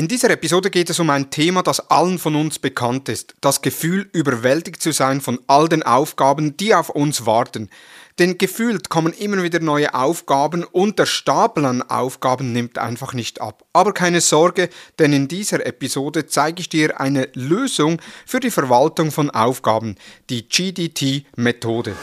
In dieser Episode geht es um ein Thema, das allen von uns bekannt ist. Das Gefühl, überwältigt zu sein von all den Aufgaben, die auf uns warten. Denn gefühlt kommen immer wieder neue Aufgaben und der Stapel an Aufgaben nimmt einfach nicht ab. Aber keine Sorge, denn in dieser Episode zeige ich dir eine Lösung für die Verwaltung von Aufgaben, die GDT-Methode.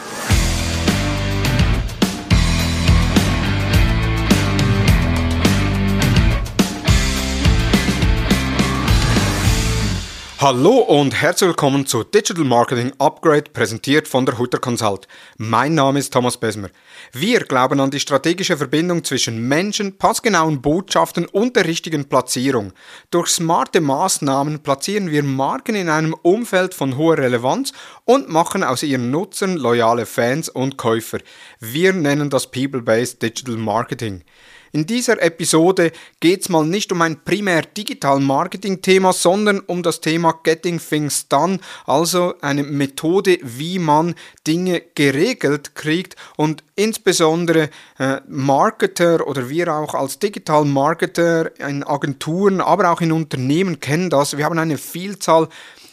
Hallo und herzlich willkommen zu Digital Marketing Upgrade, präsentiert von der Hutter Consult. Mein Name ist Thomas Besmer. Wir glauben an die strategische Verbindung zwischen Menschen, passgenauen Botschaften und der richtigen Platzierung. Durch smarte Maßnahmen platzieren wir Marken in einem Umfeld von hoher Relevanz und machen aus ihren Nutzern loyale Fans und Käufer. Wir nennen das People-Based Digital Marketing. In dieser Episode geht es mal nicht um ein primär digital Marketing-Thema, sondern um das Thema Getting Things Done, also eine Methode, wie man Dinge geregelt kriegt und insbesondere äh, Marketer oder wir auch als Digital Marketer in Agenturen, aber auch in Unternehmen kennen das. Wir haben eine Vielzahl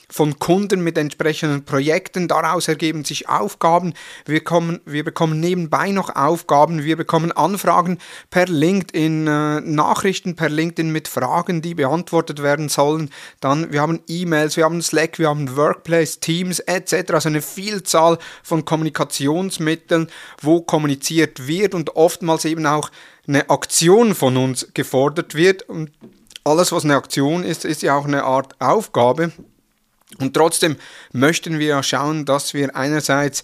von Kunden mit entsprechenden Projekten. Daraus ergeben sich Aufgaben. Wir, kommen, wir bekommen nebenbei noch Aufgaben. Wir bekommen Anfragen per LinkedIn, äh, Nachrichten per LinkedIn mit Fragen, die beantwortet werden sollen. Dann, wir haben E-Mails, wir haben Slack, wir haben Workplace, Teams etc. Also eine Vielzahl von Kommunikationsmitteln, wo kommuniziert wird und oftmals eben auch eine Aktion von uns gefordert wird. Und alles, was eine Aktion ist, ist ja auch eine Art Aufgabe. Und trotzdem möchten wir schauen, dass wir einerseits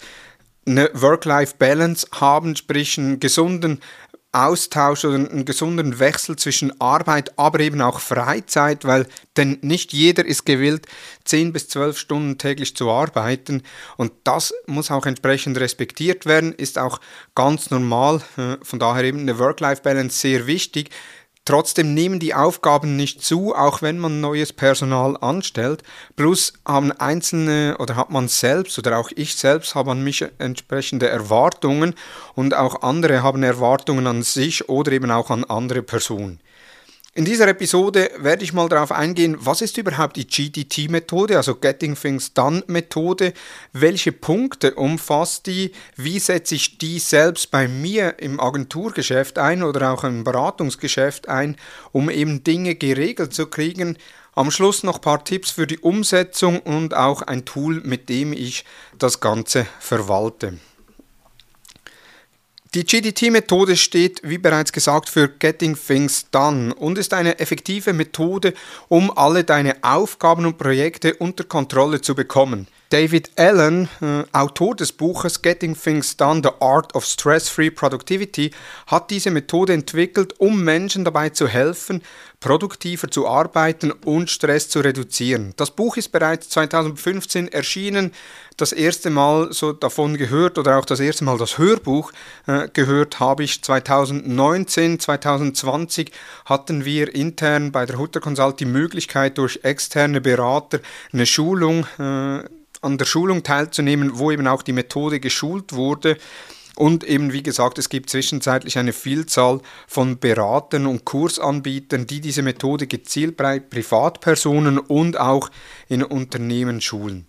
eine Work-Life-Balance haben, sprich einen gesunden Austausch oder einen gesunden Wechsel zwischen Arbeit, aber eben auch Freizeit, weil denn nicht jeder ist gewillt, 10 bis 12 Stunden täglich zu arbeiten und das muss auch entsprechend respektiert werden, ist auch ganz normal. Äh, von daher eben eine Work-Life-Balance sehr wichtig. Trotzdem nehmen die Aufgaben nicht zu, auch wenn man neues Personal anstellt. Plus haben einzelne oder hat man selbst oder auch ich selbst habe an mich entsprechende Erwartungen und auch andere haben Erwartungen an sich oder eben auch an andere Personen. In dieser Episode werde ich mal darauf eingehen, was ist überhaupt die GDT-Methode, also Getting Things Done-Methode, welche Punkte umfasst die, wie setze ich die selbst bei mir im Agenturgeschäft ein oder auch im Beratungsgeschäft ein, um eben Dinge geregelt zu kriegen. Am Schluss noch ein paar Tipps für die Umsetzung und auch ein Tool, mit dem ich das Ganze verwalte. Die GDT-Methode steht, wie bereits gesagt, für Getting Things Done und ist eine effektive Methode, um alle deine Aufgaben und Projekte unter Kontrolle zu bekommen. David Allen, äh, Autor des Buches Getting Things Done, The Art of Stress-Free Productivity, hat diese Methode entwickelt, um Menschen dabei zu helfen, produktiver zu arbeiten und Stress zu reduzieren. Das Buch ist bereits 2015 erschienen, das erste Mal so davon gehört oder auch das erste Mal das Hörbuch äh, gehört habe ich 2019, 2020 hatten wir intern bei der Hutter Consult die Möglichkeit durch externe Berater eine Schulung äh, an der Schulung teilzunehmen, wo eben auch die Methode geschult wurde. Und eben, wie gesagt, es gibt zwischenzeitlich eine Vielzahl von Beratern und Kursanbietern, die diese Methode gezielt bei Privatpersonen und auch in Unternehmen schulen.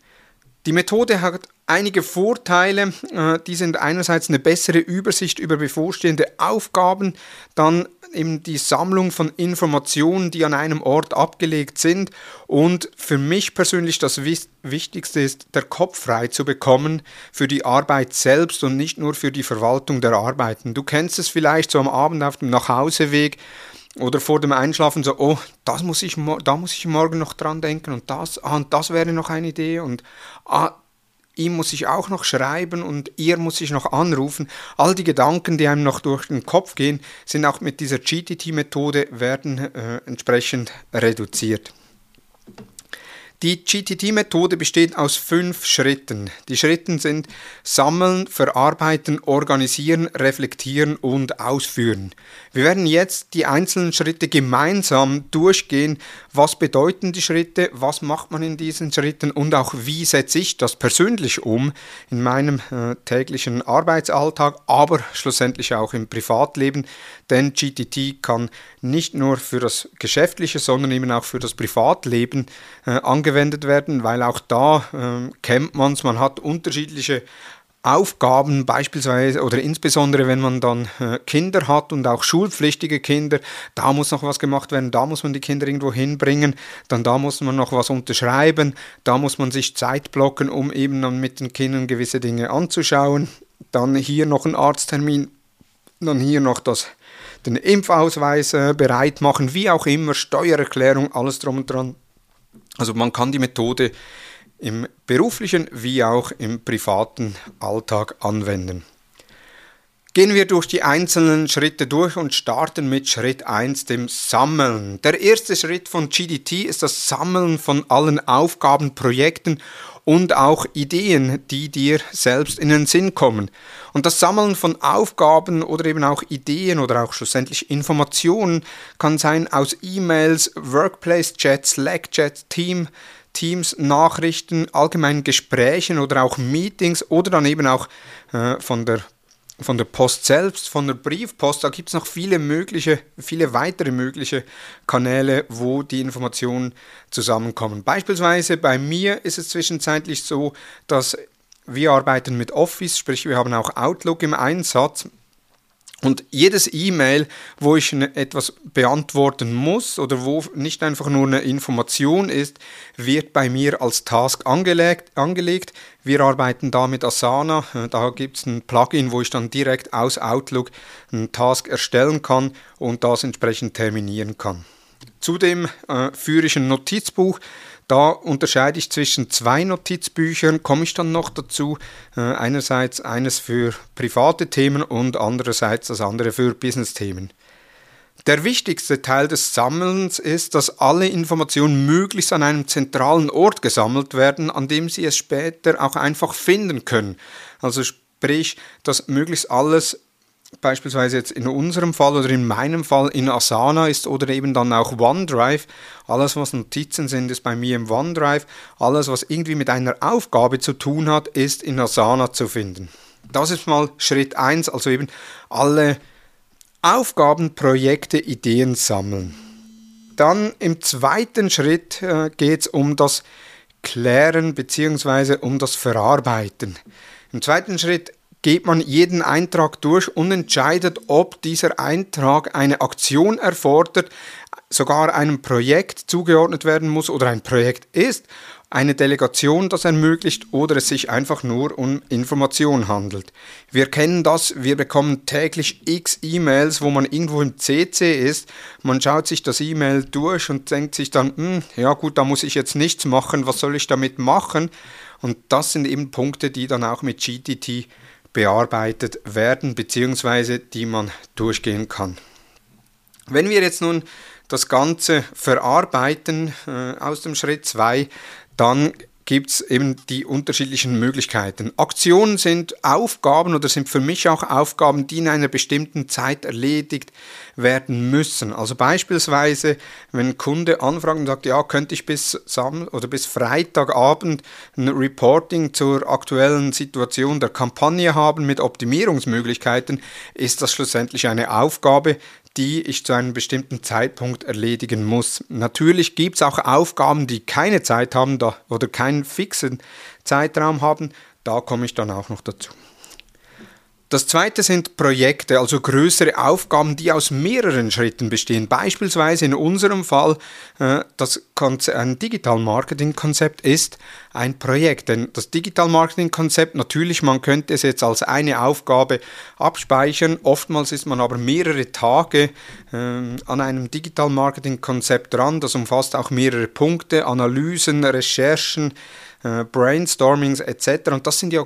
Die Methode hat einige Vorteile. Äh, die sind einerseits eine bessere Übersicht über bevorstehende Aufgaben, dann eben die Sammlung von Informationen, die an einem Ort abgelegt sind und für mich persönlich das Wichtigste ist, der Kopf frei zu bekommen für die Arbeit selbst und nicht nur für die Verwaltung der Arbeiten. Du kennst es vielleicht so am Abend auf dem Nachhauseweg, oder vor dem Einschlafen so, oh, das muss ich, da muss ich morgen noch dran denken und das, ah, und das wäre noch eine Idee und ah, ihm muss ich auch noch schreiben und ihr muss ich noch anrufen. All die Gedanken, die einem noch durch den Kopf gehen, sind auch mit dieser GTT-Methode werden äh, entsprechend reduziert. Die GTT-Methode besteht aus fünf Schritten. Die Schritte sind Sammeln, Verarbeiten, Organisieren, Reflektieren und Ausführen. Wir werden jetzt die einzelnen Schritte gemeinsam durchgehen. Was bedeuten die Schritte? Was macht man in diesen Schritten? Und auch wie setze ich das persönlich um in meinem äh, täglichen Arbeitsalltag, aber schlussendlich auch im Privatleben. Denn GTT kann nicht nur für das Geschäftliche, sondern eben auch für das Privatleben äh, angewendet werden, weil auch da äh, kennt man es, man hat unterschiedliche Aufgaben beispielsweise oder insbesondere wenn man dann äh, Kinder hat und auch schulpflichtige Kinder, da muss noch was gemacht werden, da muss man die Kinder irgendwo hinbringen, dann da muss man noch was unterschreiben, da muss man sich Zeit blocken, um eben dann mit den Kindern gewisse Dinge anzuschauen, dann hier noch ein Arzttermin, dann hier noch das, den Impfausweis äh, bereit machen, wie auch immer, Steuererklärung, alles drum und dran. Also man kann die Methode im beruflichen wie auch im privaten Alltag anwenden. Gehen wir durch die einzelnen Schritte durch und starten mit Schritt 1, dem Sammeln. Der erste Schritt von GDT ist das Sammeln von allen Aufgaben, Projekten und auch Ideen, die dir selbst in den Sinn kommen. Und das Sammeln von Aufgaben oder eben auch Ideen oder auch schlussendlich Informationen kann sein aus E-Mails, Workplace-Chats, Slack-Chats, Team, Teams, Nachrichten, allgemeinen Gesprächen oder auch Meetings oder dann eben auch äh, von der von der Post selbst, von der Briefpost, da gibt es noch viele mögliche, viele weitere mögliche Kanäle, wo die Informationen zusammenkommen. Beispielsweise bei mir ist es zwischenzeitlich so, dass wir arbeiten mit Office, sprich wir haben auch Outlook im Einsatz. Und jedes E-Mail, wo ich ne, etwas beantworten muss oder wo nicht einfach nur eine Information ist, wird bei mir als Task angelegt. angelegt. Wir arbeiten da mit Asana. Da gibt es ein Plugin, wo ich dann direkt aus Outlook einen Task erstellen kann und das entsprechend terminieren kann. Zudem äh, führe ich ein Notizbuch da unterscheide ich zwischen zwei Notizbüchern, komme ich dann noch dazu. Äh, einerseits eines für private Themen und andererseits das andere für Business-Themen. Der wichtigste Teil des Sammelns ist, dass alle Informationen möglichst an einem zentralen Ort gesammelt werden, an dem Sie es später auch einfach finden können. Also sprich, dass möglichst alles beispielsweise jetzt in unserem Fall oder in meinem Fall in Asana ist oder eben dann auch OneDrive. Alles, was Notizen sind, ist bei mir im OneDrive. Alles, was irgendwie mit einer Aufgabe zu tun hat, ist in Asana zu finden. Das ist mal Schritt 1, also eben alle Aufgaben, Projekte, Ideen sammeln. Dann im zweiten Schritt äh, geht es um das Klären bzw. um das Verarbeiten. Im zweiten Schritt geht man jeden Eintrag durch und entscheidet, ob dieser Eintrag eine Aktion erfordert, sogar einem Projekt zugeordnet werden muss oder ein Projekt ist, eine Delegation das ermöglicht oder es sich einfach nur um Information handelt. Wir kennen das, wir bekommen täglich x E-Mails, wo man irgendwo im CC ist, man schaut sich das E-Mail durch und denkt sich dann, hm, ja gut, da muss ich jetzt nichts machen, was soll ich damit machen? Und das sind eben Punkte, die dann auch mit GTT bearbeitet werden, beziehungsweise die man durchgehen kann. Wenn wir jetzt nun das Ganze verarbeiten äh, aus dem Schritt 2, dann gibt es eben die unterschiedlichen Möglichkeiten. Aktionen sind Aufgaben oder sind für mich auch Aufgaben, die in einer bestimmten Zeit erledigt werden müssen. Also beispielsweise, wenn ein Kunde anfragt und sagt, ja, könnte ich bis Sam oder bis Freitagabend ein Reporting zur aktuellen Situation der Kampagne haben mit Optimierungsmöglichkeiten, ist das schlussendlich eine Aufgabe, die ich zu einem bestimmten Zeitpunkt erledigen muss. Natürlich gibt es auch Aufgaben, die keine Zeit haben oder keinen fixen Zeitraum haben. Da komme ich dann auch noch dazu. Das zweite sind Projekte, also größere Aufgaben, die aus mehreren Schritten bestehen. Beispielsweise in unserem Fall, äh, das ein Digital Marketing Konzept ist ein Projekt. Denn das Digital Marketing Konzept, natürlich, man könnte es jetzt als eine Aufgabe abspeichern. Oftmals ist man aber mehrere Tage äh, an einem Digital Marketing Konzept dran. Das umfasst auch mehrere Punkte, Analysen, Recherchen, äh, Brainstormings etc. Und das sind ja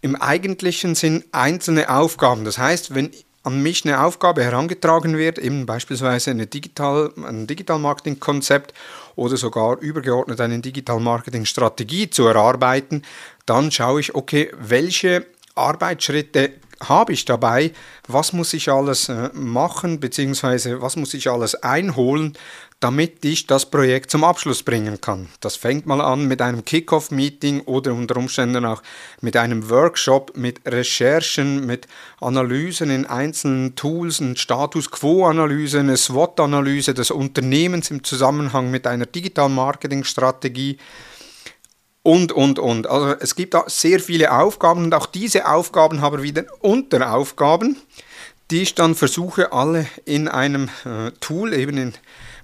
im eigentlichen Sinn einzelne Aufgaben. Das heißt, wenn an mich eine Aufgabe herangetragen wird, eben beispielsweise eine Digital, ein Digital-Marketing-Konzept oder sogar übergeordnet eine Digital-Marketing-Strategie zu erarbeiten, dann schaue ich, okay, welche Arbeitsschritte habe ich dabei, was muss ich alles äh, machen, beziehungsweise was muss ich alles einholen, damit ich das Projekt zum Abschluss bringen kann. Das fängt mal an mit einem Kickoff-Meeting oder unter Umständen auch mit einem Workshop, mit Recherchen, mit Analysen in einzelnen Tools, eine Status Quo-Analyse, eine SWOT-Analyse des Unternehmens im Zusammenhang mit einer Digital-Marketing-Strategie und, und, und. Also es gibt da sehr viele Aufgaben und auch diese Aufgaben haben wieder Unteraufgaben, die ich dann versuche alle in einem äh, Tool, eben in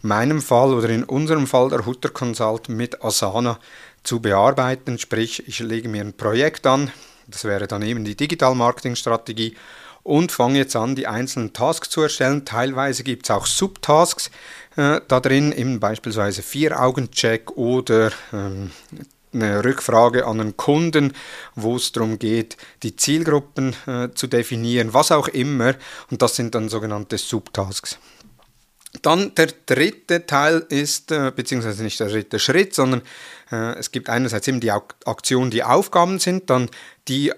meinem Fall oder in unserem Fall der Hutter Consult mit Asana zu bearbeiten. Sprich, ich lege mir ein Projekt an, das wäre dann eben die Digital Marketing Strategie und fange jetzt an, die einzelnen Tasks zu erstellen. Teilweise gibt es auch Subtasks äh, da drin, eben beispielsweise Vier-Augen-Check oder ähm, eine Rückfrage an einen Kunden, wo es darum geht, die Zielgruppen äh, zu definieren, was auch immer. Und das sind dann sogenannte Subtasks. Dann der dritte Teil ist, äh, beziehungsweise nicht der dritte Schritt, sondern äh, es gibt einerseits eben die Aktionen, die Aufgaben sind, dann die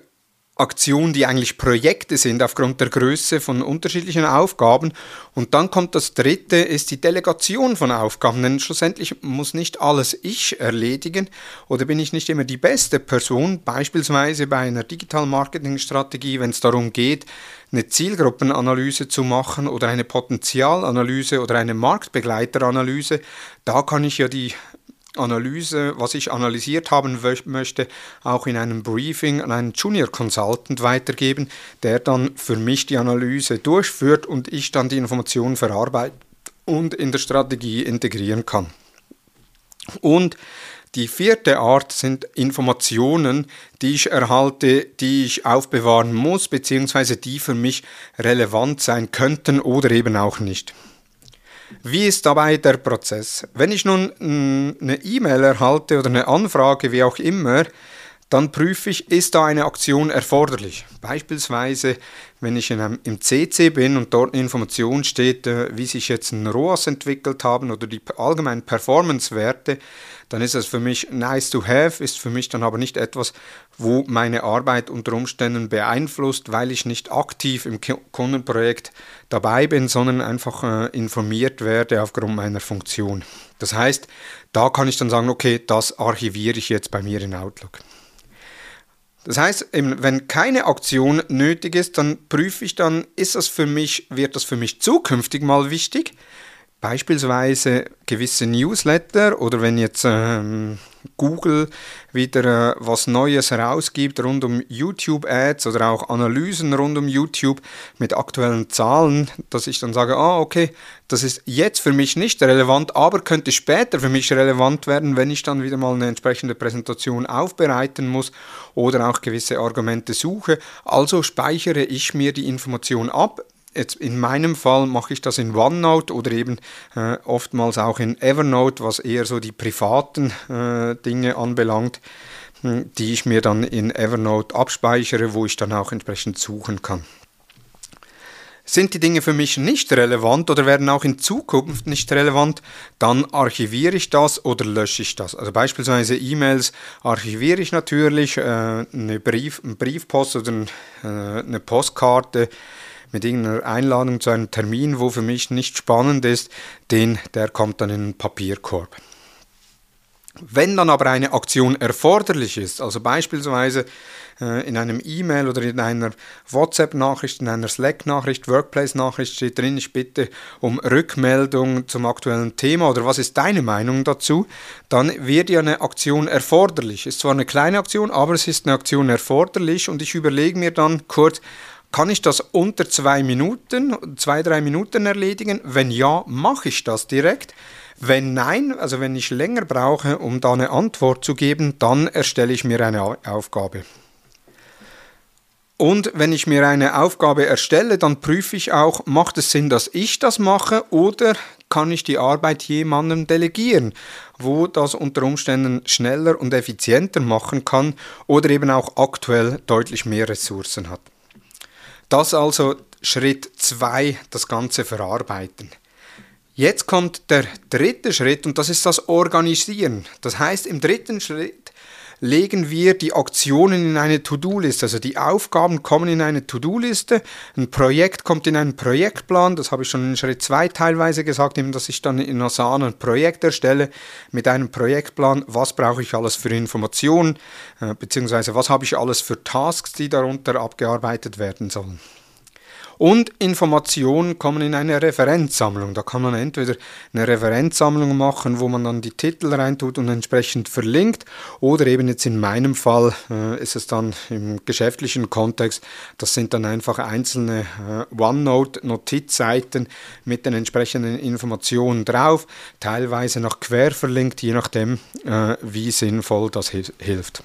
Aktionen, die eigentlich Projekte sind aufgrund der Größe von unterschiedlichen Aufgaben. Und dann kommt das dritte, ist die Delegation von Aufgaben. Denn schlussendlich muss nicht alles ich erledigen oder bin ich nicht immer die beste Person, beispielsweise bei einer Digital-Marketing-Strategie, wenn es darum geht, eine Zielgruppenanalyse zu machen oder eine Potenzialanalyse oder eine Marktbegleiteranalyse. Da kann ich ja die Analyse, was ich analysiert haben möchte, auch in einem Briefing an einen Junior Consultant weitergeben, der dann für mich die Analyse durchführt und ich dann die Informationen verarbeiten und in der Strategie integrieren kann. Und die vierte Art sind Informationen, die ich erhalte, die ich aufbewahren muss, beziehungsweise die für mich relevant sein könnten oder eben auch nicht. Wie ist dabei der Prozess? Wenn ich nun mm, eine E-Mail erhalte oder eine Anfrage, wie auch immer, dann prüfe ich, ist da eine Aktion erforderlich. Beispielsweise, wenn ich einem, im CC bin und dort eine Information steht, äh, wie sich jetzt ein ROAS entwickelt haben oder die allgemeinen Performance-Werte, dann ist das für mich nice to have, ist für mich dann aber nicht etwas, wo meine Arbeit unter Umständen beeinflusst, weil ich nicht aktiv im Kundenprojekt dabei bin, sondern einfach äh, informiert werde aufgrund meiner Funktion. Das heißt, da kann ich dann sagen, okay, das archiviere ich jetzt bei mir in Outlook. Das heißt, wenn keine Aktion nötig ist, dann prüfe ich dann, ist das für mich, wird das für mich zukünftig mal wichtig? Beispielsweise gewisse Newsletter oder wenn jetzt ähm, Google wieder äh, was Neues herausgibt rund um YouTube-Ads oder auch Analysen rund um YouTube mit aktuellen Zahlen, dass ich dann sage, ah, okay, das ist jetzt für mich nicht relevant, aber könnte später für mich relevant werden, wenn ich dann wieder mal eine entsprechende Präsentation aufbereiten muss oder auch gewisse Argumente suche. Also speichere ich mir die Information ab, Jetzt in meinem Fall mache ich das in OneNote oder eben äh, oftmals auch in Evernote, was eher so die privaten äh, Dinge anbelangt, hm, die ich mir dann in Evernote abspeichere, wo ich dann auch entsprechend suchen kann. Sind die Dinge für mich nicht relevant oder werden auch in Zukunft nicht relevant, dann archiviere ich das oder lösche ich das. Also beispielsweise E-Mails archiviere ich natürlich, äh, eine Brief, eine Briefpost oder äh, eine Postkarte mit irgendeiner Einladung zu einem Termin, wo für mich nicht spannend ist, den, der kommt dann in den Papierkorb. Wenn dann aber eine Aktion erforderlich ist, also beispielsweise äh, in einem E-Mail oder in einer WhatsApp-Nachricht, in einer Slack-Nachricht, Workplace-Nachricht steht drin, ich bitte um Rückmeldung zum aktuellen Thema oder was ist deine Meinung dazu, dann wird ja eine Aktion erforderlich. Ist zwar eine kleine Aktion, aber es ist eine Aktion erforderlich und ich überlege mir dann kurz, kann ich das unter zwei Minuten, zwei, drei Minuten erledigen? Wenn ja, mache ich das direkt. Wenn nein, also wenn ich länger brauche, um da eine Antwort zu geben, dann erstelle ich mir eine Aufgabe. Und wenn ich mir eine Aufgabe erstelle, dann prüfe ich auch, macht es Sinn, dass ich das mache oder kann ich die Arbeit jemandem delegieren, wo das unter Umständen schneller und effizienter machen kann oder eben auch aktuell deutlich mehr Ressourcen hat. Das also Schritt 2 das Ganze verarbeiten. Jetzt kommt der dritte Schritt und das ist das Organisieren. Das heißt, im dritten Schritt legen wir die Aktionen in eine To-Do-Liste. Also die Aufgaben kommen in eine To-Do-Liste, ein Projekt kommt in einen Projektplan, das habe ich schon in Schritt 2 teilweise gesagt, eben, dass ich dann in Asana ein Projekt erstelle mit einem Projektplan, was brauche ich alles für Informationen, äh, beziehungsweise was habe ich alles für Tasks, die darunter abgearbeitet werden sollen. Und Informationen kommen in eine Referenzsammlung. Da kann man entweder eine Referenzsammlung machen, wo man dann die Titel reintut und entsprechend verlinkt, oder eben jetzt in meinem Fall äh, ist es dann im geschäftlichen Kontext, das sind dann einfach einzelne äh, OneNote-Notizseiten mit den entsprechenden Informationen drauf, teilweise noch quer verlinkt, je nachdem, äh, wie sinnvoll das hilft.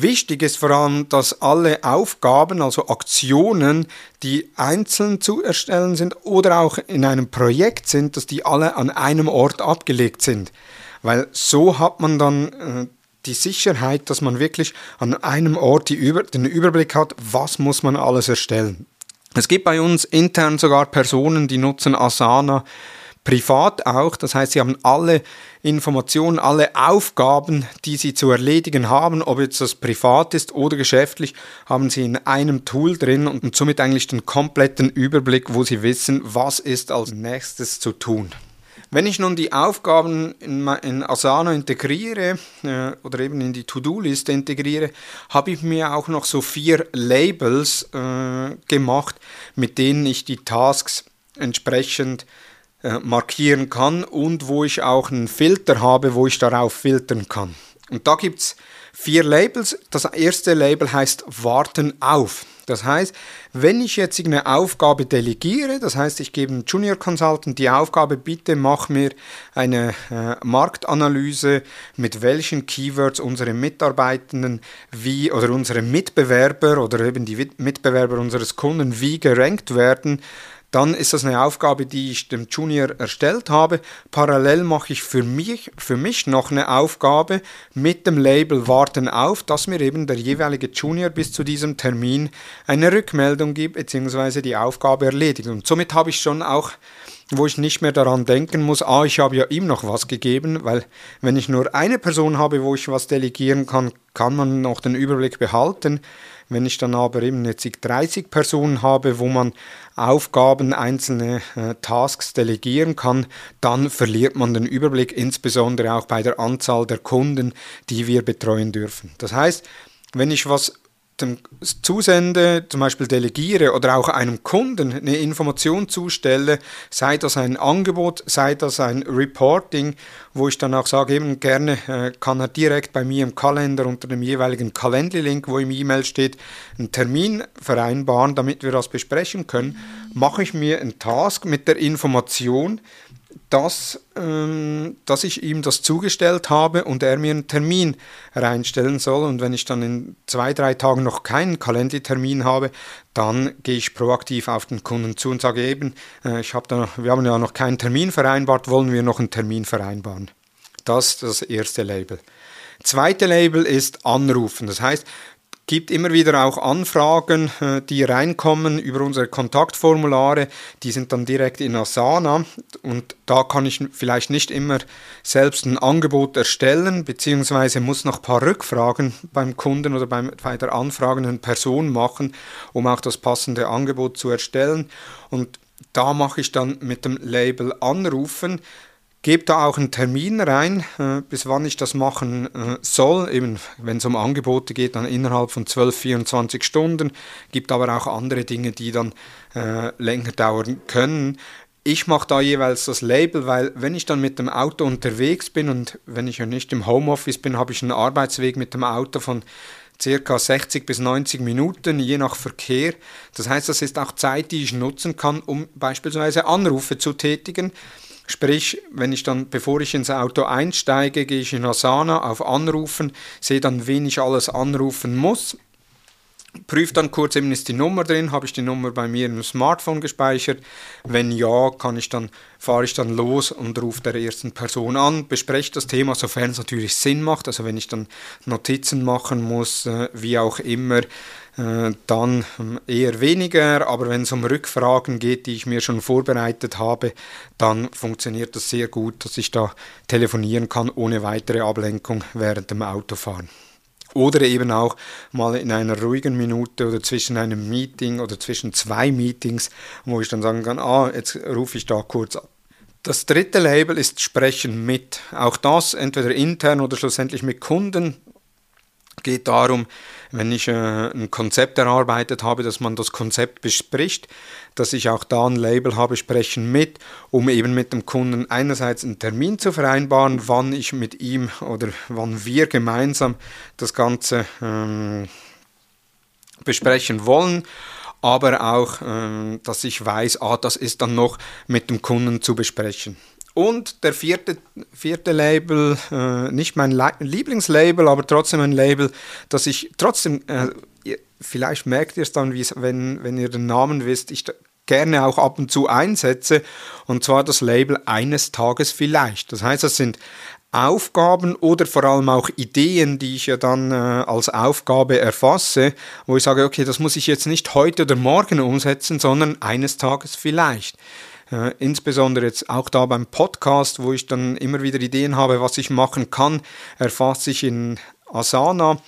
Wichtig ist vor allem, dass alle Aufgaben, also Aktionen, die einzeln zu erstellen sind oder auch in einem Projekt sind, dass die alle an einem Ort abgelegt sind. Weil so hat man dann äh, die Sicherheit, dass man wirklich an einem Ort Über den Überblick hat, was muss man alles erstellen. Es gibt bei uns intern sogar Personen, die nutzen Asana privat auch. Das heißt, sie haben alle Informationen, alle Aufgaben, die sie zu erledigen haben, ob jetzt das privat ist oder geschäftlich, haben sie in einem Tool drin und somit eigentlich den kompletten Überblick, wo sie wissen, was ist als nächstes zu tun. Wenn ich nun die Aufgaben in, Asana integriere äh, oder eben in die To-Do-Liste integriere, habe ich mir auch noch so vier Labels äh, gemacht, mit denen ich die Tasks entsprechend markieren kann und wo ich auch einen Filter habe, wo ich darauf filtern kann. Und da gibt es vier Labels. Das erste Label heißt Warten auf. Das heißt, wenn ich jetzt eine Aufgabe delegiere, das heißt, ich gebe einem Junior Consultant die Aufgabe, bitte mach mir eine äh, Marktanalyse, mit welchen Keywords unsere Mitarbeitenden wie oder unsere Mitbewerber oder eben die Mitbewerber unseres Kunden wie gerankt werden, dann ist das eine Aufgabe, die ich dem Junior erstellt habe. Parallel mache ich für mich, für mich noch eine Aufgabe mit dem Label Warten auf, dass mir eben der jeweilige Junior bis zu diesem Termin eine Rückmeldung gibt bzw. die Aufgabe erledigt. Und somit habe ich schon auch wo ich nicht mehr daran denken muss, ah, ich habe ja ihm noch was gegeben, weil wenn ich nur eine Person habe, wo ich was delegieren kann, kann man noch den Überblick behalten. Wenn ich dann aber eben jetzt 30 Personen habe, wo man Aufgaben, einzelne äh, Tasks delegieren kann, dann verliert man den Überblick, insbesondere auch bei der Anzahl der Kunden, die wir betreuen dürfen. Das heißt, wenn ich was dem zusende, zum Beispiel delegiere oder auch einem Kunden eine Information zustelle, sei das ein Angebot, sei das ein Reporting, wo ich dann auch sage, eben gerne äh, kann er direkt bei mir im Kalender unter dem jeweiligen Calendly-Link, wo im E-Mail steht, einen Termin vereinbaren, damit wir das besprechen können, mache ich mir einen Task mit der Information, dass, ähm, dass ich ihm das zugestellt habe und er mir einen Termin reinstellen soll. Und wenn ich dann in zwei, drei Tagen noch keinen Kalendertermin habe, dann gehe ich proaktiv auf den Kunden zu und sage eben, äh, ich hab da, wir haben ja noch keinen Termin vereinbart, wollen wir noch einen Termin vereinbaren. Das ist das erste Label. Zweite Label ist Anrufen. Das heißt, gibt immer wieder auch Anfragen, äh, die reinkommen über unsere Kontaktformulare. Die sind dann direkt in Asana und da kann ich vielleicht nicht immer selbst ein Angebot erstellen, beziehungsweise muss noch ein paar Rückfragen beim Kunden oder beim, bei der anfragenden Person machen, um auch das passende Angebot zu erstellen. Und da mache ich dann mit dem Label Anrufen gebe da auch einen Termin rein, äh, bis wann ich das machen äh, soll. Eben, wenn es um Angebote geht, dann innerhalb von 12, 24 Stunden. Gibt aber auch andere Dinge, die dann äh, länger dauern können. Ich mache da jeweils das Label, weil wenn ich dann mit dem Auto unterwegs bin und wenn ich ja nicht im Homeoffice bin, habe ich einen Arbeitsweg mit dem Auto von circa 60 bis 90 Minuten, je nach Verkehr. Das heißt, das ist auch Zeit, die ich nutzen kann, um beispielsweise Anrufe zu tätigen. Sprich, wenn ich dann, bevor ich ins Auto einsteige, gehe ich in Asana auf Anrufen, sehe dann, wen ich alles anrufen muss. prüfe dann kurz, eben ist die Nummer drin, habe ich die Nummer bei mir im Smartphone gespeichert. Wenn ja, kann ich dann, fahre ich dann los und rufe der ersten Person an, bespreche das Thema, sofern es natürlich Sinn macht. Also wenn ich dann Notizen machen muss, äh, wie auch immer, dann ähm, eher weniger. Aber wenn es um Rückfragen geht, die ich mir schon vorbereitet habe, dann funktioniert das sehr gut, dass ich da telefonieren kann ohne weitere Ablenkung während dem Autofahren. Oder eben auch mal in einer ruhigen Minute oder zwischen einem Meeting oder zwischen zwei Meetings, wo ich dann sagen kann, ah, jetzt rufe ich da kurz ab. Das dritte Label ist Sprechen mit. Auch das entweder intern oder schlussendlich mit Kunden geht darum, wenn ich äh, ein Konzept erarbeitet habe, dass man das Konzept bespricht, dass ich auch da ein Label habe, sprechen mit, um eben mit dem Kunden einerseits einen Termin zu vereinbaren, wann ich mit ihm oder wann wir gemeinsam das Ganze ähm, besprechen wollen aber auch, ähm, dass ich weiß, ah, das ist dann noch mit dem Kunden zu besprechen. Und der vierte, vierte Label, äh, nicht mein Lieblingslabel, aber trotzdem ein Label, das ich trotzdem, äh, vielleicht merkt ihr es dann, wenn, wenn ihr den Namen wisst, ich gerne auch ab und zu einsetze, und zwar das Label eines Tages vielleicht. Das heißt, das sind Aufgaben oder vor allem auch Ideen, die ich ja dann äh, als Aufgabe erfasse, wo ich sage, okay, das muss ich jetzt nicht heute oder morgen umsetzen, sondern eines Tages vielleicht. Äh, insbesondere jetzt auch da beim Podcast, wo ich dann immer wieder Ideen habe, was ich machen kann, erfasse ich in Asana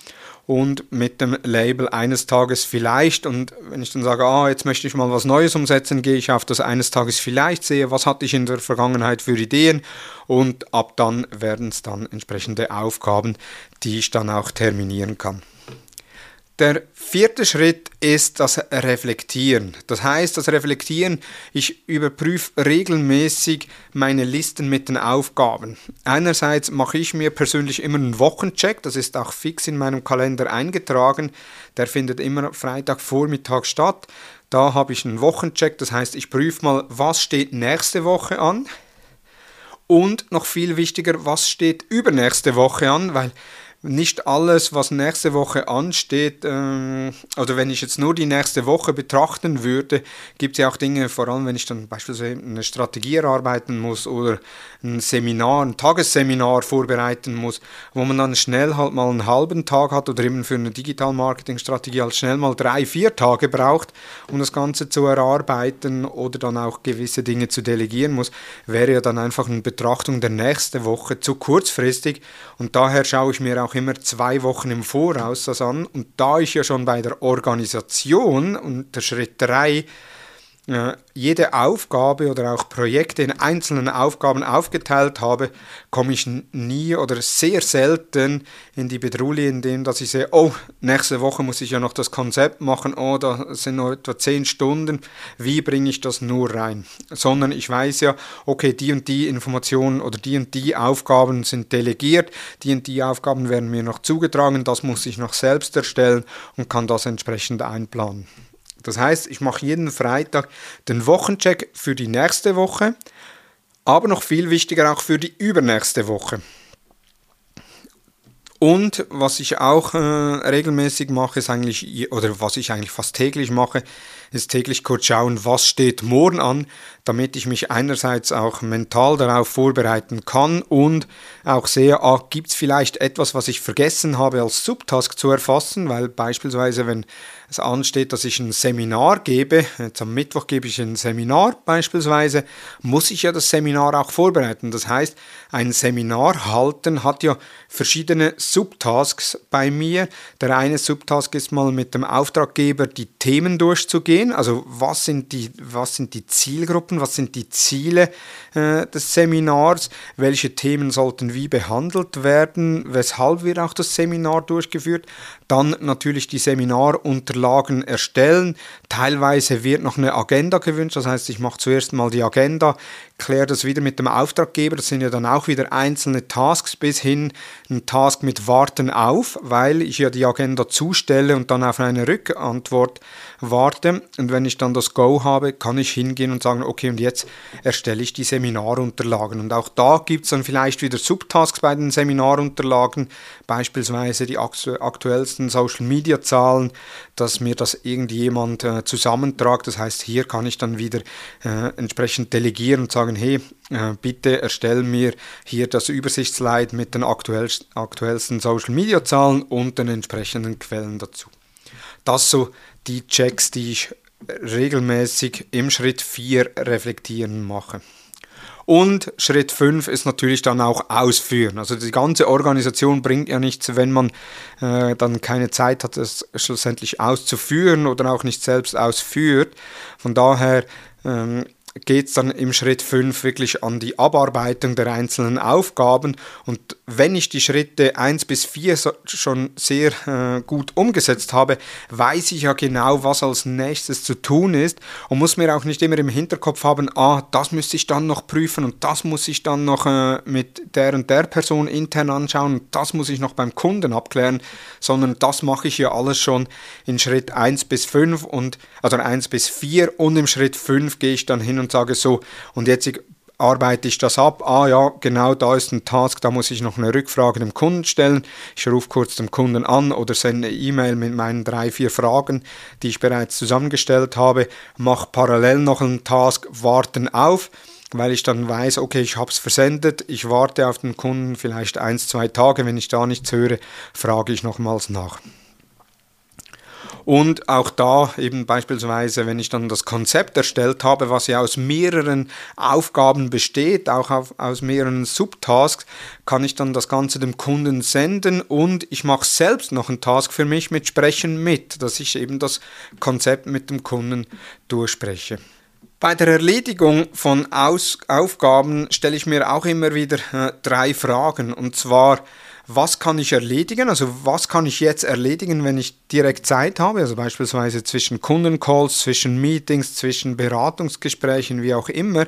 und mit dem Label eines Tages vielleicht. Und wenn ich dann sage, ah, jetzt möchte ich mal was Neues umsetzen, gehe ich auf das eines Tages vielleicht, sehe, was hatte ich in der Vergangenheit für Ideen und ab dann werden es dann entsprechende Aufgaben, die ich dann auch terminieren kann. Der vierte Schritt ist das Reflektieren. Das heißt, das Reflektieren, ich überprüfe regelmäßig meine Listen mit den Aufgaben. Einerseits mache ich mir persönlich immer einen Wochencheck, das ist auch fix in meinem Kalender eingetragen. Der findet immer Freitagvormittag statt. Da habe ich einen Wochencheck, das heißt, ich prüfe mal, was steht nächste Woche an. Und noch viel wichtiger, was steht übernächste Woche an, weil nicht alles, was nächste Woche ansteht, ähm, oder wenn ich jetzt nur die nächste Woche betrachten würde, gibt es ja auch Dinge, vor allem wenn ich dann beispielsweise eine Strategie erarbeiten muss oder ein Seminar, ein Tagesseminar vorbereiten muss, wo man dann schnell halt mal einen halben Tag hat oder eben für eine Digital-Marketing-Strategie halt schnell mal drei, vier Tage braucht, um das Ganze zu erarbeiten oder dann auch gewisse Dinge zu delegieren muss, wäre ja dann einfach eine Betrachtung der nächste Woche zu kurzfristig. Und daher schaue ich mir auch auch immer zwei Wochen im Voraus das an. Und da ich ja schon bei der Organisation und der Schritt 3 äh, jede Aufgabe oder auch Projekte in einzelnen Aufgaben aufgeteilt habe, komme ich nie oder sehr selten in die Bedrulle, indem dass ich sehe, oh, nächste Woche muss ich ja noch das Konzept machen, oh, da sind noch etwa zehn Stunden, wie bringe ich das nur rein? Sondern ich weiß ja, okay, die und die Informationen oder die und die Aufgaben sind delegiert, die und die Aufgaben werden mir noch zugetragen, das muss ich noch selbst erstellen und kann das entsprechend einplanen. Das heißt, ich mache jeden Freitag den Wochencheck für die nächste Woche, aber noch viel wichtiger auch für die übernächste Woche. Und was ich auch äh, regelmäßig mache, ist eigentlich, oder was ich eigentlich fast täglich mache, ist täglich kurz schauen, was steht morgen an, damit ich mich einerseits auch mental darauf vorbereiten kann und auch sehe, ah, gibt es vielleicht etwas, was ich vergessen habe als Subtask zu erfassen, weil beispielsweise, wenn es ansteht, dass ich ein Seminar gebe, jetzt am Mittwoch gebe ich ein Seminar beispielsweise, muss ich ja das Seminar auch vorbereiten. Das heißt, ein Seminar halten hat ja verschiedene Subtasks bei mir. Der eine Subtask ist mal mit dem Auftraggeber die Themen durchzugehen, also was sind die, was sind die Zielgruppen, was sind die Ziele äh, des Seminars, welche Themen sollten wie behandelt werden, weshalb wird auch das Seminar durchgeführt. Dann natürlich die Seminarunterlagen erstellen. Teilweise wird noch eine Agenda gewünscht, das heißt, ich mache zuerst mal die Agenda, kläre das wieder mit dem Auftraggeber. Das sind ja dann auch wieder einzelne Tasks bis hin ein Task mit Warten auf, weil ich ja die Agenda zustelle und dann auf eine Rückantwort warte. und wenn ich dann das Go habe, kann ich hingehen und sagen, okay, und jetzt erstelle ich die Seminarunterlagen. Und auch da gibt es dann vielleicht wieder Subtasks bei den Seminarunterlagen, beispielsweise die aktuellsten Social-Media-Zahlen, dass mir das irgendjemand äh, zusammentragt. Das heißt, hier kann ich dann wieder äh, entsprechend delegieren und sagen, hey, äh, bitte erstell mir hier das Übersichtsslide mit den aktuellsten Social-Media-Zahlen und den entsprechenden Quellen dazu. Das so die Checks, die ich regelmäßig im Schritt 4 reflektieren mache. Und Schritt 5 ist natürlich dann auch ausführen. Also die ganze Organisation bringt ja nichts, wenn man äh, dann keine Zeit hat, es schlussendlich auszuführen oder auch nicht selbst ausführt. Von daher ähm, geht es dann im Schritt 5 wirklich an die Abarbeitung der einzelnen Aufgaben. Und wenn ich die Schritte 1 bis 4 schon sehr äh, gut umgesetzt habe, weiß ich ja genau, was als nächstes zu tun ist und muss mir auch nicht immer im Hinterkopf haben, ah, das müsste ich dann noch prüfen und das muss ich dann noch äh, mit der und der Person intern anschauen und das muss ich noch beim Kunden abklären, sondern das mache ich ja alles schon in Schritt 1 bis 5 und also 1 bis 4 und im Schritt 5 gehe ich dann hin und sage so, und jetzt arbeite ich das ab. Ah ja, genau, da ist ein Task, da muss ich noch eine Rückfrage dem Kunden stellen. Ich rufe kurz dem Kunden an oder sende eine E-Mail mit meinen drei, vier Fragen, die ich bereits zusammengestellt habe, mache parallel noch einen Task, warten auf weil ich dann weiß, okay, ich habe es versendet, ich warte auf den Kunden vielleicht ein, zwei Tage, wenn ich da nichts höre, frage ich nochmals nach. Und auch da eben beispielsweise, wenn ich dann das Konzept erstellt habe, was ja aus mehreren Aufgaben besteht, auch auf, aus mehreren Subtasks, kann ich dann das Ganze dem Kunden senden und ich mache selbst noch einen Task für mich mit Sprechen mit, dass ich eben das Konzept mit dem Kunden durchspreche. Bei der Erledigung von Aus Aufgaben stelle ich mir auch immer wieder äh, drei Fragen. Und zwar, was kann ich erledigen? Also was kann ich jetzt erledigen, wenn ich direkt Zeit habe? Also beispielsweise zwischen Kundencalls, zwischen Meetings, zwischen Beratungsgesprächen, wie auch immer.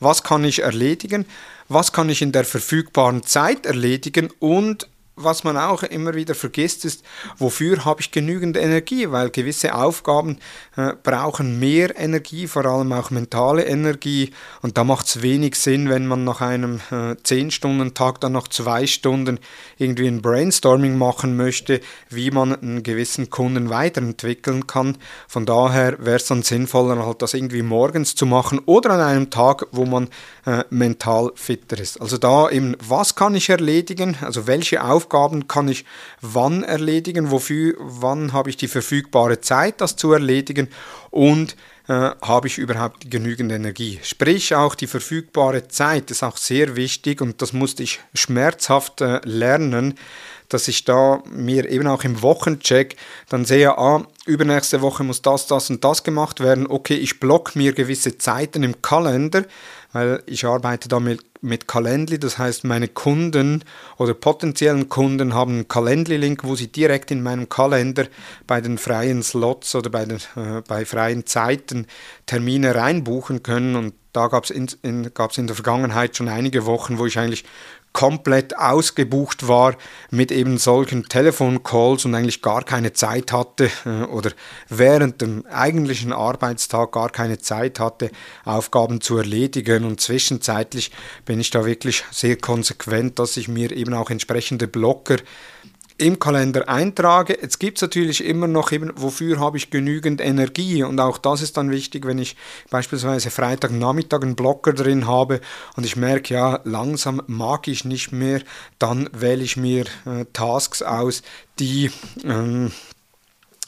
Was kann ich erledigen? Was kann ich in der verfügbaren Zeit erledigen? Und was man auch immer wieder vergisst, ist, wofür habe ich genügend Energie? Weil gewisse Aufgaben äh, brauchen mehr Energie, vor allem auch mentale Energie. Und da macht es wenig Sinn, wenn man nach einem äh, 10-Stunden-Tag dann noch zwei Stunden irgendwie ein Brainstorming machen möchte, wie man einen gewissen Kunden weiterentwickeln kann. Von daher wäre es dann sinnvoller, halt das irgendwie morgens zu machen oder an einem Tag, wo man äh, mental fitter ist. Also da eben, was kann ich erledigen? Also welche Aufgaben Aufgaben kann ich wann erledigen, wofür, wann habe ich die verfügbare Zeit, das zu erledigen und äh, habe ich überhaupt genügend Energie. Sprich, auch die verfügbare Zeit ist auch sehr wichtig und das musste ich schmerzhaft äh, lernen, dass ich da mir eben auch im Wochencheck dann sehe, ah, übernächste Woche muss das, das und das gemacht werden. Okay, ich block mir gewisse Zeiten im Kalender, weil ich arbeite da mit, mit Calendly, das heißt meine Kunden oder potenziellen Kunden haben einen Calendly-Link, wo sie direkt in meinem Kalender bei den freien Slots oder bei, den, äh, bei freien Zeiten Termine reinbuchen können. Und da gab es in, in, in der Vergangenheit schon einige Wochen, wo ich eigentlich komplett ausgebucht war mit eben solchen Telefoncalls und eigentlich gar keine Zeit hatte äh, oder während dem eigentlichen Arbeitstag gar keine Zeit hatte, Aufgaben zu erledigen. Und zwischenzeitlich bin ich da wirklich sehr konsequent, dass ich mir eben auch entsprechende Blocker im Kalender eintrage. Jetzt gibt es natürlich immer noch eben, wofür habe ich genügend Energie und auch das ist dann wichtig, wenn ich beispielsweise Freitagnachmittag einen Blocker drin habe und ich merke, ja, langsam mag ich nicht mehr, dann wähle ich mir äh, Tasks aus, die ähm,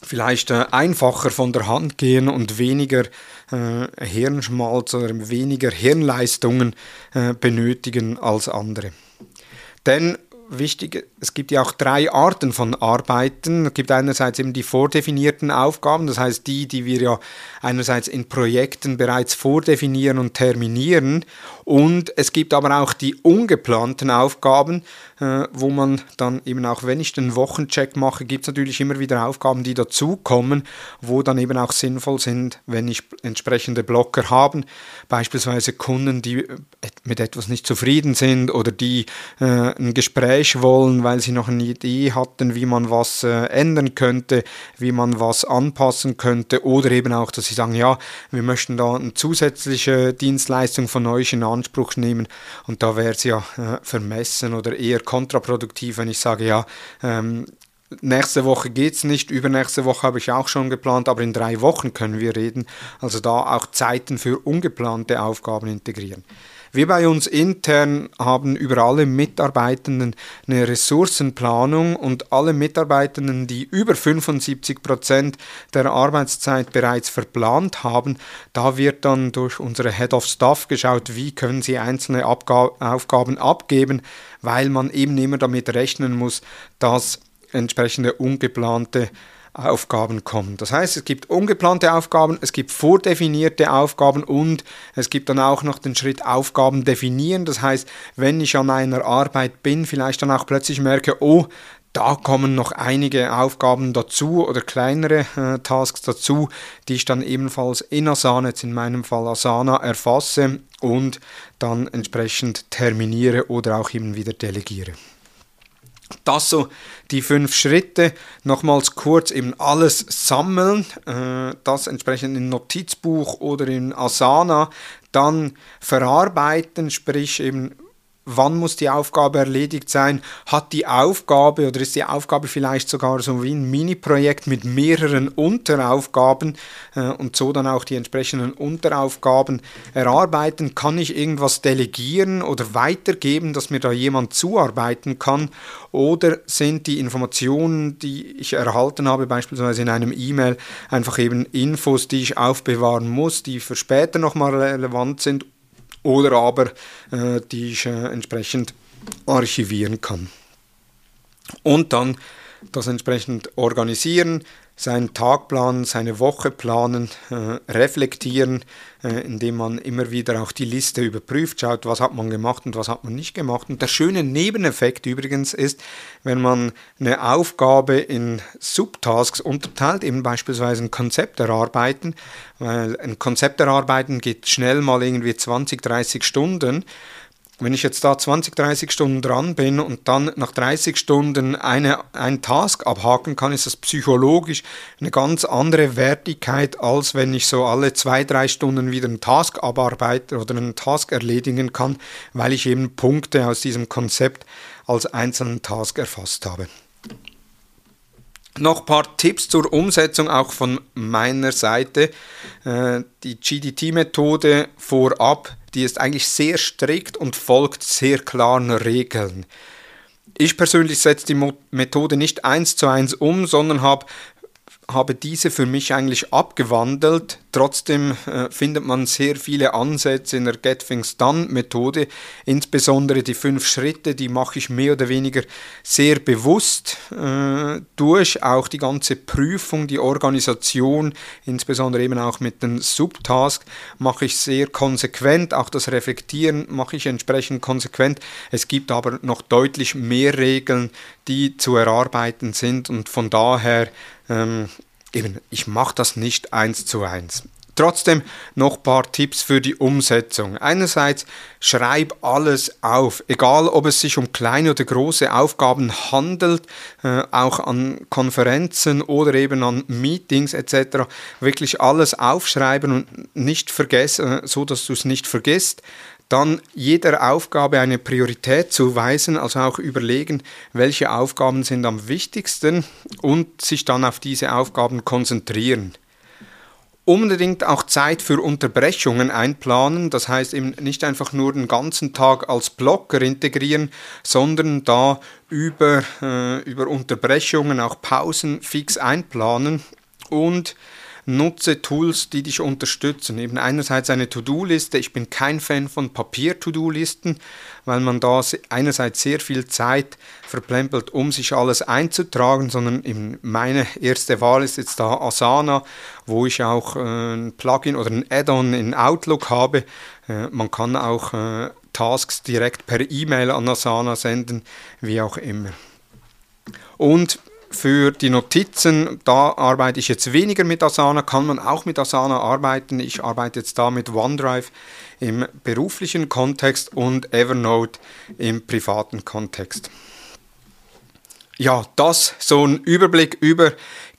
vielleicht äh, einfacher von der Hand gehen und weniger äh, Hirnschmalz oder weniger Hirnleistungen äh, benötigen als andere. Denn wichtig, es gibt ja auch drei Arten von Arbeiten. Es gibt einerseits eben die vordefinierten Aufgaben, das heißt die, die wir ja einerseits in Projekten bereits vordefinieren und terminieren. Und es gibt aber auch die ungeplanten Aufgaben, äh, wo man dann eben auch, wenn ich den Wochencheck mache, gibt es natürlich immer wieder Aufgaben, die dazukommen, wo dann eben auch sinnvoll sind, wenn ich entsprechende Blocker habe. Beispielsweise Kunden, die äh, mit etwas nicht zufrieden sind oder die äh, ein Gespräch wollen, weil sie noch eine Idee hatten, wie man was äh, ändern könnte, wie man was anpassen könnte oder eben auch, dass sie sagen, ja, wir möchten da eine zusätzliche Dienstleistung von euch in Anspruch nehmen und da wäre es ja äh, vermessen oder eher kontraproduktiv, wenn ich sage, ja, ähm, Nächste Woche geht es nicht, übernächste Woche habe ich auch schon geplant, aber in drei Wochen können wir reden. Also da auch Zeiten für ungeplante Aufgaben integrieren. Wir bei uns intern haben über alle Mitarbeitenden eine Ressourcenplanung und alle Mitarbeitenden, die über 75 Prozent der Arbeitszeit bereits verplant haben, da wird dann durch unsere Head of Staff geschaut, wie können sie einzelne Abga Aufgaben abgeben, weil man eben immer damit rechnen muss, dass entsprechende ungeplante Aufgaben kommen. Das heißt, es gibt ungeplante Aufgaben, es gibt vordefinierte Aufgaben und es gibt dann auch noch den Schritt Aufgaben definieren. Das heißt, wenn ich an einer Arbeit bin, vielleicht dann auch plötzlich merke, oh, da kommen noch einige Aufgaben dazu oder kleinere äh, Tasks dazu, die ich dann ebenfalls in Asana, jetzt in meinem Fall Asana, erfasse und dann entsprechend terminiere oder auch eben wieder delegiere. Das so die fünf Schritte. Nochmals kurz eben alles sammeln, äh, das entsprechend in Notizbuch oder in Asana, dann verarbeiten, sprich eben wann muss die Aufgabe erledigt sein? Hat die Aufgabe oder ist die Aufgabe vielleicht sogar so wie ein Mini-Projekt mit mehreren Unteraufgaben äh, und so dann auch die entsprechenden Unteraufgaben erarbeiten? Kann ich irgendwas delegieren oder weitergeben, dass mir da jemand zuarbeiten kann? Oder sind die Informationen, die ich erhalten habe, beispielsweise in einem E-Mail, einfach eben Infos, die ich aufbewahren muss, die für später nochmal relevant sind oder aber äh, die ich äh, entsprechend archivieren kann. Und dann das entsprechend organisieren, seinen Tag planen, seine Woche planen, äh, reflektieren, äh, indem man immer wieder auch die Liste überprüft, schaut, was hat man gemacht und was hat man nicht gemacht. Und der schöne Nebeneffekt übrigens ist, wenn man eine Aufgabe in Subtasks unterteilt, eben beispielsweise ein Konzept erarbeiten, weil ein Konzept erarbeiten geht schnell mal irgendwie 20, 30 Stunden wenn ich jetzt da 20, 30 Stunden dran bin und dann nach 30 Stunden eine, einen Task abhaken kann, ist das psychologisch eine ganz andere Wertigkeit, als wenn ich so alle zwei, drei Stunden wieder einen Task abarbeite oder einen Task erledigen kann, weil ich eben Punkte aus diesem Konzept als einzelnen Task erfasst habe. Noch ein paar Tipps zur Umsetzung auch von meiner Seite. Äh, die GDT-Methode vorab die ist eigentlich sehr strikt und folgt sehr klaren Regeln. Ich persönlich setze die Methode nicht eins zu eins um, sondern habe habe diese für mich eigentlich abgewandelt. Trotzdem äh, findet man sehr viele Ansätze in der Get Things Done Methode. Insbesondere die fünf Schritte, die mache ich mehr oder weniger sehr bewusst äh, durch. Auch die ganze Prüfung, die Organisation, insbesondere eben auch mit den Subtasks, mache ich sehr konsequent. Auch das Reflektieren mache ich entsprechend konsequent. Es gibt aber noch deutlich mehr Regeln, die zu erarbeiten sind und von daher ähm, eben, ich mache das nicht eins zu eins. Trotzdem noch ein paar Tipps für die Umsetzung. Einerseits schreib alles auf, egal ob es sich um kleine oder große Aufgaben handelt, äh, auch an Konferenzen oder eben an Meetings etc. Wirklich alles aufschreiben und nicht vergessen, so dass du es nicht vergisst dann jeder Aufgabe eine Priorität zuweisen, also auch überlegen, welche Aufgaben sind am wichtigsten und sich dann auf diese Aufgaben konzentrieren. Unbedingt auch Zeit für Unterbrechungen einplanen, das heißt eben nicht einfach nur den ganzen Tag als Blocker integrieren, sondern da über, äh, über Unterbrechungen auch Pausen fix einplanen und nutze Tools, die dich unterstützen. Eben einerseits eine To-Do-Liste. Ich bin kein Fan von Papier-To-Do-Listen, weil man da einerseits sehr viel Zeit verplempelt, um sich alles einzutragen, sondern meine erste Wahl ist jetzt da Asana, wo ich auch äh, ein Plugin oder ein Add-on in Outlook habe. Äh, man kann auch äh, Tasks direkt per E-Mail an Asana senden, wie auch immer. Und für die Notizen. Da arbeite ich jetzt weniger mit Asana, kann man auch mit Asana arbeiten. Ich arbeite jetzt da mit OneDrive im beruflichen Kontext und Evernote im privaten Kontext. Ja, das so ein Überblick über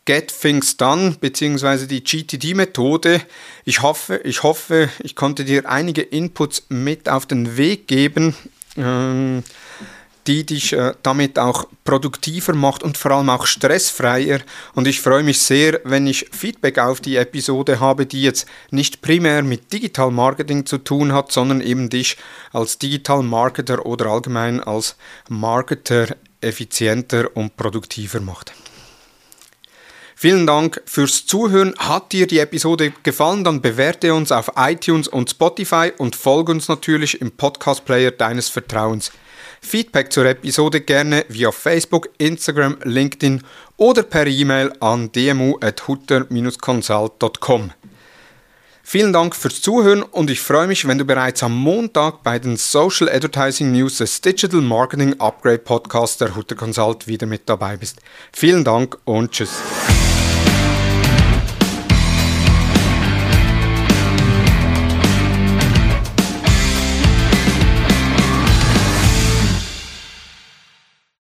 Get Things Done bzw. die GTD-Methode. Ich hoffe, ich hoffe, ich konnte dir einige Inputs mit auf den Weg geben. Ähm, die dich äh, damit auch produktiver macht und vor allem auch stressfreier. Und ich freue mich sehr, wenn ich Feedback auf die Episode habe, die jetzt nicht primär mit Digital Marketing zu tun hat, sondern eben dich als Digital Marketer oder allgemein als Marketer effizienter und produktiver macht. Vielen Dank fürs Zuhören. Hat dir die Episode gefallen, dann bewerte uns auf iTunes und Spotify und folge uns natürlich im Podcast Player deines Vertrauens. Feedback zur Episode gerne via Facebook, Instagram, LinkedIn oder per E-Mail an dmu.hutter-consult.com. Vielen Dank fürs Zuhören und ich freue mich, wenn du bereits am Montag bei den Social Advertising News des Digital Marketing Upgrade Podcast der Hutter Consult wieder mit dabei bist. Vielen Dank und tschüss.